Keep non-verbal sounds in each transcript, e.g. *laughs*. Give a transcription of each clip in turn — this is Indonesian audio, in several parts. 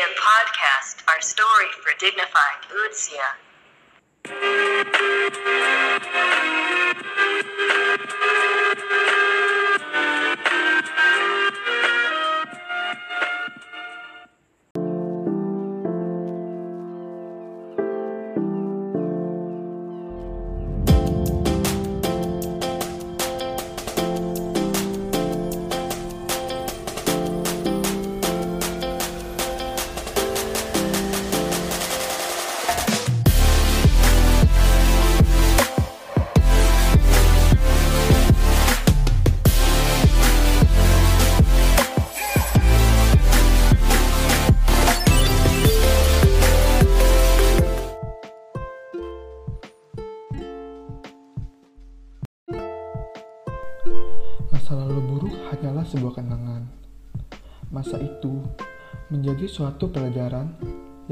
Podcast, our story for dignified Utsia. Suatu pelajaran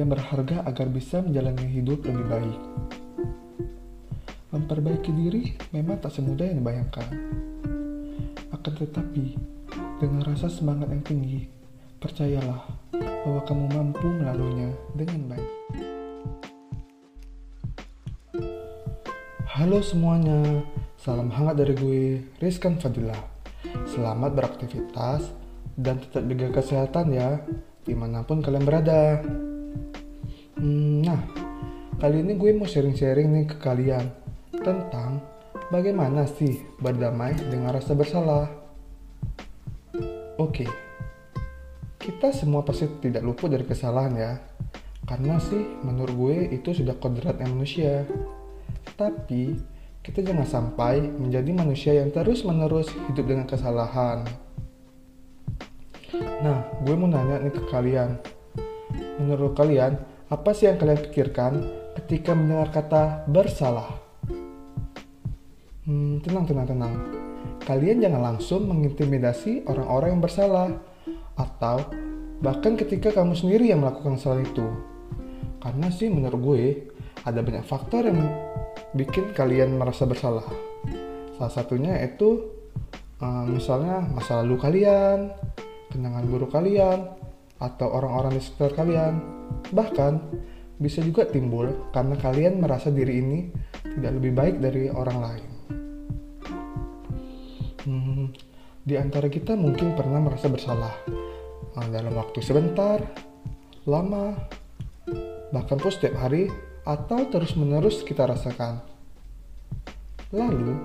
yang berharga agar bisa menjalani hidup lebih baik. Memperbaiki diri memang tak semudah yang dibayangkan. Akan tetapi, dengan rasa semangat yang tinggi, percayalah bahwa kamu mampu melaluinya dengan baik. Halo semuanya, salam hangat dari gue, Rizkan Fadilah. Selamat beraktivitas dan tetap jaga kesehatan ya, di mana pun kalian berada. Hmm, Nah, kali ini gue mau sharing-sharing nih ke kalian tentang bagaimana sih berdamai dengan rasa bersalah. Oke, kita semua pasti tidak luput dari kesalahan ya, karena sih menurut gue itu sudah kodratnya manusia. Tapi kita jangan sampai menjadi manusia yang terus-menerus hidup dengan kesalahan. Nah, gue mau nanya nih ke kalian. Menurut kalian, apa sih yang kalian pikirkan ketika mendengar kata bersalah? Hmm, tenang, tenang, tenang. Kalian jangan langsung mengintimidasi orang-orang yang bersalah. Atau bahkan ketika kamu sendiri yang melakukan kesalahan itu. Karena sih menurut gue, ada banyak faktor yang bikin kalian merasa bersalah. Salah satunya itu uh, misalnya masa lalu kalian, kenangan buruk kalian, atau orang-orang di sekitar kalian. Bahkan bisa juga timbul karena kalian merasa diri ini tidak lebih baik dari orang lain. Hmm, di antara kita mungkin pernah merasa bersalah uh, dalam waktu sebentar, lama, bahkan pun setiap hari atau terus-menerus kita rasakan. Lalu,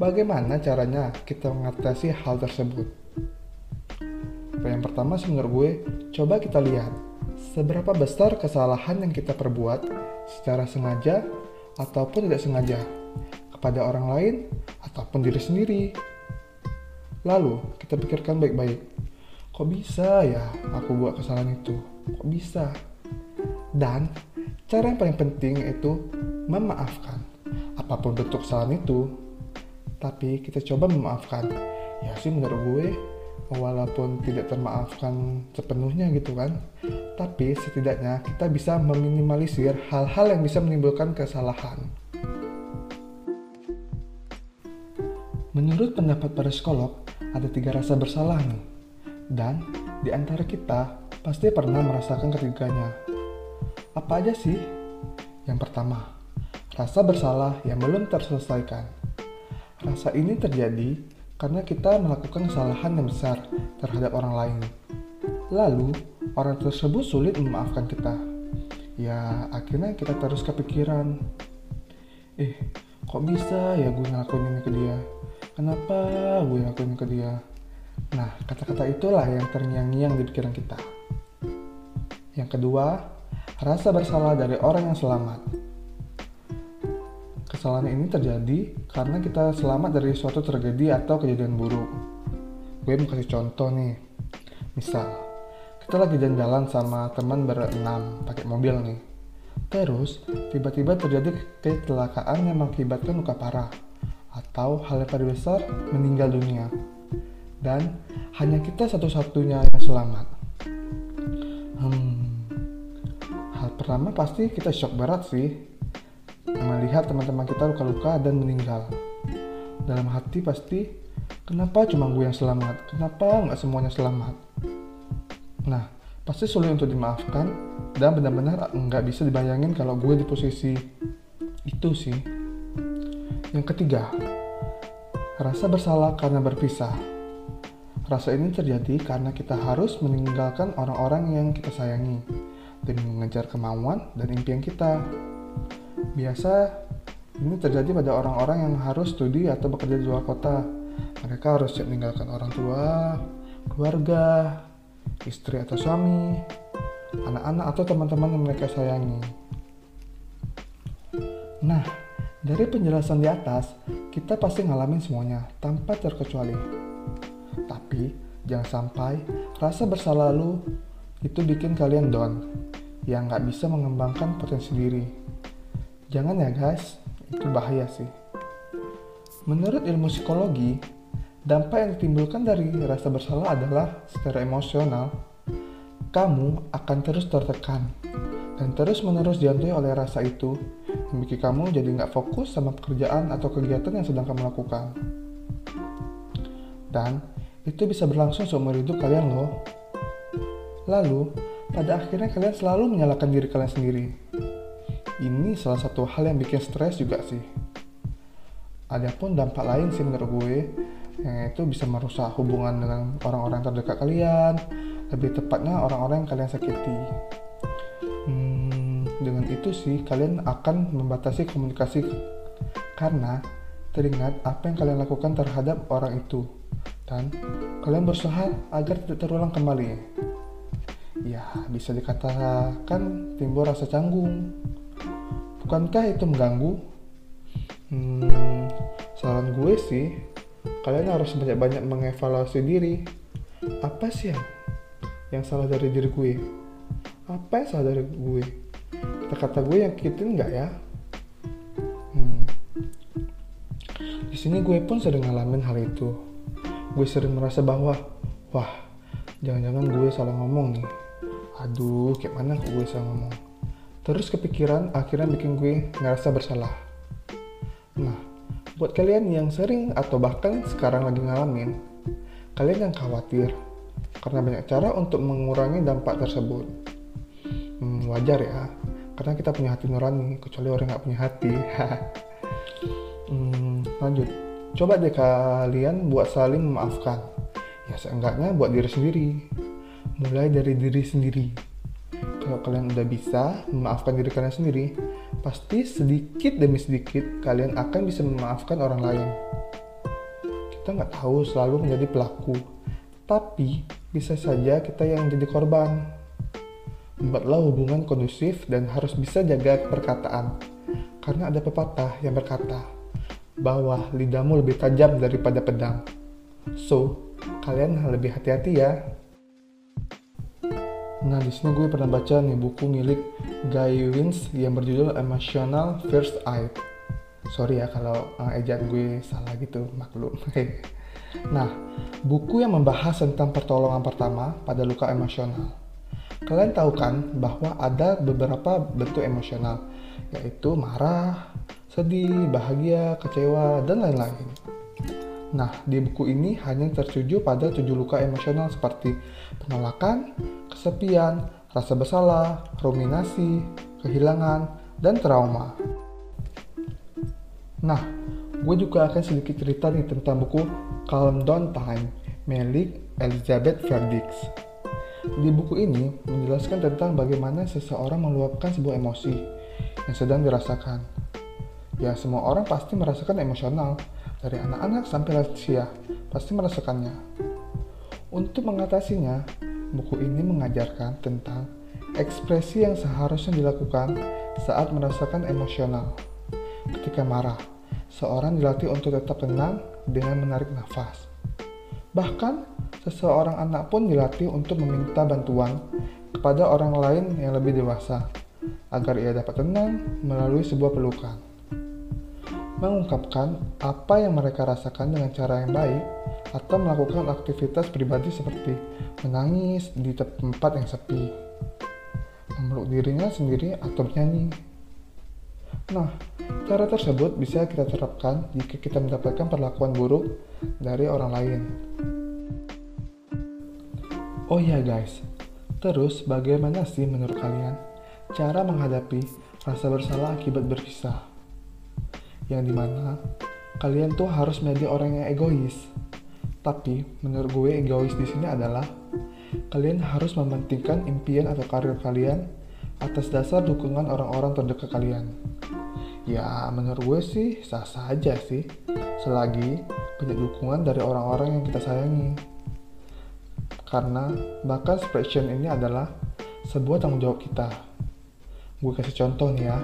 bagaimana caranya kita mengatasi hal tersebut? Yang pertama sih menurut gue, coba kita lihat seberapa besar kesalahan yang kita perbuat secara sengaja ataupun tidak sengaja kepada orang lain ataupun diri sendiri. Lalu, kita pikirkan baik-baik. Kok bisa ya aku buat kesalahan itu? Kok bisa? Dan cara yang paling penting itu memaafkan. Apa pun bentuk kesalahan itu, tapi kita coba memaafkan. Ya sih menurut gue, walaupun tidak termaafkan sepenuhnya gitu kan, tapi setidaknya kita bisa meminimalisir hal-hal yang bisa menimbulkan kesalahan. Menurut pendapat para psikolog, ada tiga rasa bersalah nih. Dan di antara kita pasti pernah merasakan ketiganya. Apa aja sih? Yang pertama, rasa bersalah yang belum terselesaikan. Rasa ini terjadi karena kita melakukan kesalahan yang besar terhadap orang lain. Lalu, orang tersebut sulit memaafkan kita. Ya, akhirnya kita terus kepikiran, eh, kok bisa ya gue ngelakuin ini ke dia? Kenapa gue ngelakuin ke dia? Nah, kata-kata itulah yang terngiang-ngiang di pikiran kita. Yang kedua, rasa bersalah dari orang yang selamat. Kesalahan ini terjadi karena kita selamat dari suatu tragedi atau kejadian buruk. Gue mau kasih contoh nih. Misal, kita lagi jalan-jalan sama teman berenam pakai mobil nih. Terus, tiba-tiba terjadi kecelakaan yang mengakibatkan luka parah atau hal yang paling besar meninggal dunia. Dan hanya kita satu-satunya yang selamat. Hmm, hal pertama pasti kita shock berat sih melihat teman-teman kita luka-luka dan meninggal. Dalam hati pasti, kenapa cuma gue yang selamat? Kenapa nggak semuanya selamat? Nah, pasti sulit untuk dimaafkan dan benar-benar nggak bisa dibayangin kalau gue di posisi itu sih. Yang ketiga, rasa bersalah karena berpisah. Rasa ini terjadi karena kita harus meninggalkan orang-orang yang kita sayangi demi mengejar kemauan dan impian kita. Biasa ini terjadi pada orang-orang yang harus studi atau bekerja di luar kota. Mereka harus meninggalkan orang tua, keluarga, istri atau suami, anak-anak atau teman-teman yang mereka sayangi. Nah, dari penjelasan di atas, kita pasti ngalamin semuanya tanpa terkecuali. Tapi, jangan sampai rasa bersalah lu itu bikin kalian down, yang nggak bisa mengembangkan potensi diri. Jangan ya guys, itu bahaya sih. Menurut ilmu psikologi, dampak yang ditimbulkan dari rasa bersalah adalah secara emosional, kamu akan terus tertekan dan terus-menerus dihantui oleh rasa itu yang kamu jadi nggak fokus sama pekerjaan atau kegiatan yang sedang kamu lakukan. Dan itu bisa berlangsung seumur hidup kalian loh. Lalu, pada akhirnya kalian selalu menyalahkan diri kalian sendiri. Ini salah satu hal yang bikin stres juga sih. Adapun dampak lain sih menurut gue, yang itu bisa merusak hubungan dengan orang-orang terdekat kalian, lebih tepatnya orang-orang yang kalian sakiti. Hmm, dengan itu sih kalian akan membatasi komunikasi karena teringat apa yang kalian lakukan terhadap orang itu dan kalian berusaha agar tidak terulang kembali. Ya, bisa dikatakan timbul rasa canggung. Bukankah itu mengganggu? Hmm, saran gue sih, kalian harus banyak-banyak mengevaluasi diri. Apa sih yang, yang salah dari diri gue? Apa yang salah dari gue? Kata-kata gue yang kitin nggak ya? Hmm. Di sini gue pun sering ngalamin hal itu. Gue sering merasa bahwa, wah, jangan-jangan gue salah ngomong nih. Aduh, kayak mana gue salah ngomong? Terus kepikiran akhirnya bikin gue ngerasa bersalah. Nah, buat kalian yang sering atau bahkan sekarang lagi ngalamin, kalian yang khawatir karena banyak cara untuk mengurangi dampak tersebut. Hmm, wajar ya, karena kita punya hati nurani, kecuali orang nggak punya hati. *laughs* hmm, lanjut, coba deh kalian buat saling memaafkan. Ya seenggaknya buat diri sendiri. Mulai dari diri sendiri. Kalau kalian udah bisa memaafkan diri kalian sendiri, pasti sedikit demi sedikit kalian akan bisa memaafkan orang lain. Kita nggak tahu selalu menjadi pelaku, tapi bisa saja kita yang jadi korban. Buatlah hubungan kondusif dan harus bisa jaga perkataan. Karena ada pepatah yang berkata bahwa lidahmu lebih tajam daripada pedang. So, kalian lebih hati-hati ya. Nah, di sini gue pernah baca nih buku milik Guy Wins yang berjudul Emotional First Aid. Sorry ya kalau uh, ejaan gue salah gitu, maklum. *laughs* nah, buku yang membahas tentang pertolongan pertama pada luka emosional. Kalian tahu kan bahwa ada beberapa bentuk emosional, yaitu marah, sedih, bahagia, kecewa, dan lain-lain. Nah, di buku ini hanya tertuju pada tujuh luka emosional seperti penolakan, kesepian, rasa bersalah, ruminasi, kehilangan, dan trauma. Nah, gue juga akan sedikit cerita nih tentang buku Calm Down Time milik Elizabeth Verdix. Di buku ini menjelaskan tentang bagaimana seseorang meluapkan sebuah emosi yang sedang dirasakan. Ya, semua orang pasti merasakan emosional, dari anak-anak sampai lansia, pasti merasakannya. Untuk mengatasinya, buku ini mengajarkan tentang ekspresi yang seharusnya dilakukan saat merasakan emosional. Ketika marah, seorang dilatih untuk tetap tenang dengan menarik nafas. Bahkan, seseorang anak pun dilatih untuk meminta bantuan kepada orang lain yang lebih dewasa agar ia dapat tenang melalui sebuah pelukan mengungkapkan apa yang mereka rasakan dengan cara yang baik atau melakukan aktivitas pribadi seperti menangis di tempat yang sepi, memeluk dirinya sendiri atau bernyanyi. Nah, cara tersebut bisa kita terapkan jika kita mendapatkan perlakuan buruk dari orang lain. Oh ya guys, Terus, bagaimana sih menurut kalian cara menghadapi rasa bersalah akibat berpisah? Yang di mana kalian tuh harus menjadi orang yang egois. Tapi menurut gue egois di sini adalah kalian harus mementingkan impian atau karir kalian atas dasar dukungan orang-orang terdekat kalian. Ya, menurut gue sih sah-sah aja sih, selagi punya dukungan dari orang-orang yang kita sayangi. Karena bahkan expression ini adalah sebuah tanggung jawab kita. Gue kasih contoh nih ya.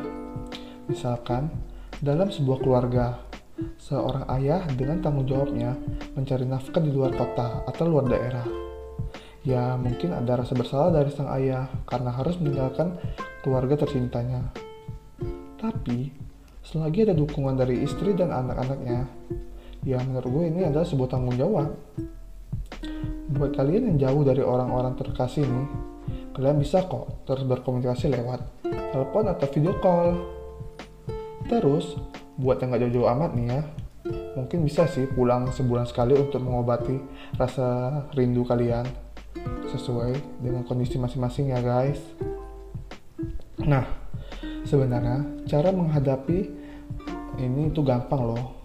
Misalkan dalam sebuah keluarga, seorang ayah dengan tanggung jawabnya mencari nafkah di luar kota atau luar daerah. Ya mungkin ada rasa bersalah dari sang ayah karena harus meninggalkan keluarga tercintanya. Tapi selagi ada dukungan dari istri dan anak-anaknya, ya menurut gue ini adalah sebuah tanggung jawab buat kalian yang jauh dari orang-orang terkasih nih, kalian bisa kok terus berkomunikasi lewat telepon atau video call. Terus, buat yang gak jauh-jauh amat nih ya, mungkin bisa sih pulang sebulan sekali untuk mengobati rasa rindu kalian sesuai dengan kondisi masing-masing ya guys. Nah, sebenarnya cara menghadapi ini itu gampang loh.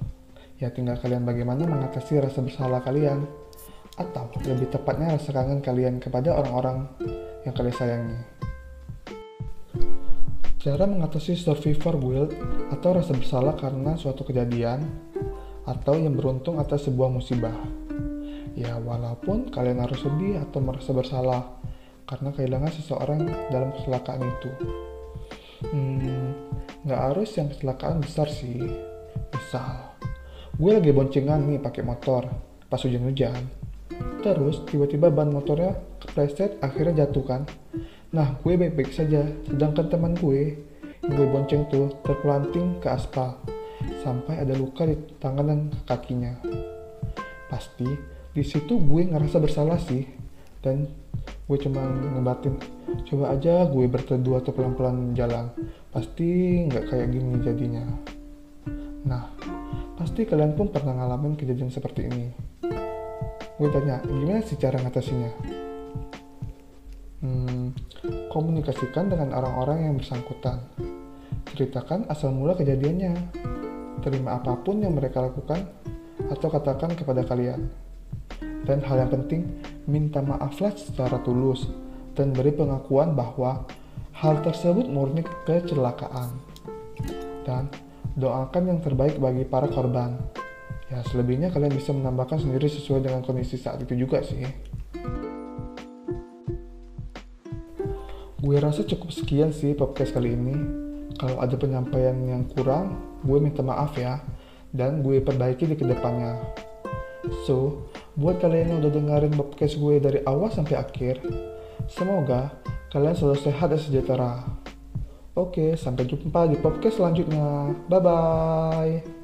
Ya tinggal kalian bagaimana mengatasi rasa bersalah kalian atau lebih tepatnya rasa kangen kalian kepada orang-orang yang kalian sayangi. Cara mengatasi survivor guilt atau rasa bersalah karena suatu kejadian atau yang beruntung atas sebuah musibah. Ya, walaupun kalian harus sedih atau merasa bersalah karena kehilangan seseorang dalam kecelakaan itu. Hmm, nggak harus yang kecelakaan besar sih. Misal, gue lagi boncengan nih pakai motor pas hujan-hujan Terus tiba-tiba ban motornya kepleset akhirnya jatuh kan. Nah gue baik-baik saja, sedangkan teman gue yang gue bonceng tuh terpelanting ke aspal. Sampai ada luka di tangan dan kakinya. Pasti di situ gue ngerasa bersalah sih. Dan gue cuma ngebatin coba aja gue berteduh atau pelan-pelan jalan. Pasti nggak kayak gini jadinya. Nah pasti kalian pun pernah ngalamin kejadian seperti ini. Gue tanya gimana sih cara ngatasinya hmm, komunikasikan dengan orang-orang yang bersangkutan. Ceritakan asal mula kejadiannya. Terima apa pun yang mereka lakukan atau katakan kepada kalian. Dan hal yang penting minta maaflah secara tulus dan beri pengakuan bahwa hal tersebut murni kecelakaan. Dan doakan yang terbaik bagi para korban. Ya selebihnya kalian bisa menambahkan sendiri sesuai dengan kondisi saat itu juga sih. Gue rasa cukup sekian sih podcast kali ini. Kalau ada penyampaian yang kurang, gue minta maaf ya. Dan gue perbaiki di ke depannya. So, buat kalian yang udah dengerin podcast gue dari awal sampai akhir, semoga kalian selalu sehat dan sejahtera. Oke, sampai jumpa di podcast selanjutnya. Bye-bye.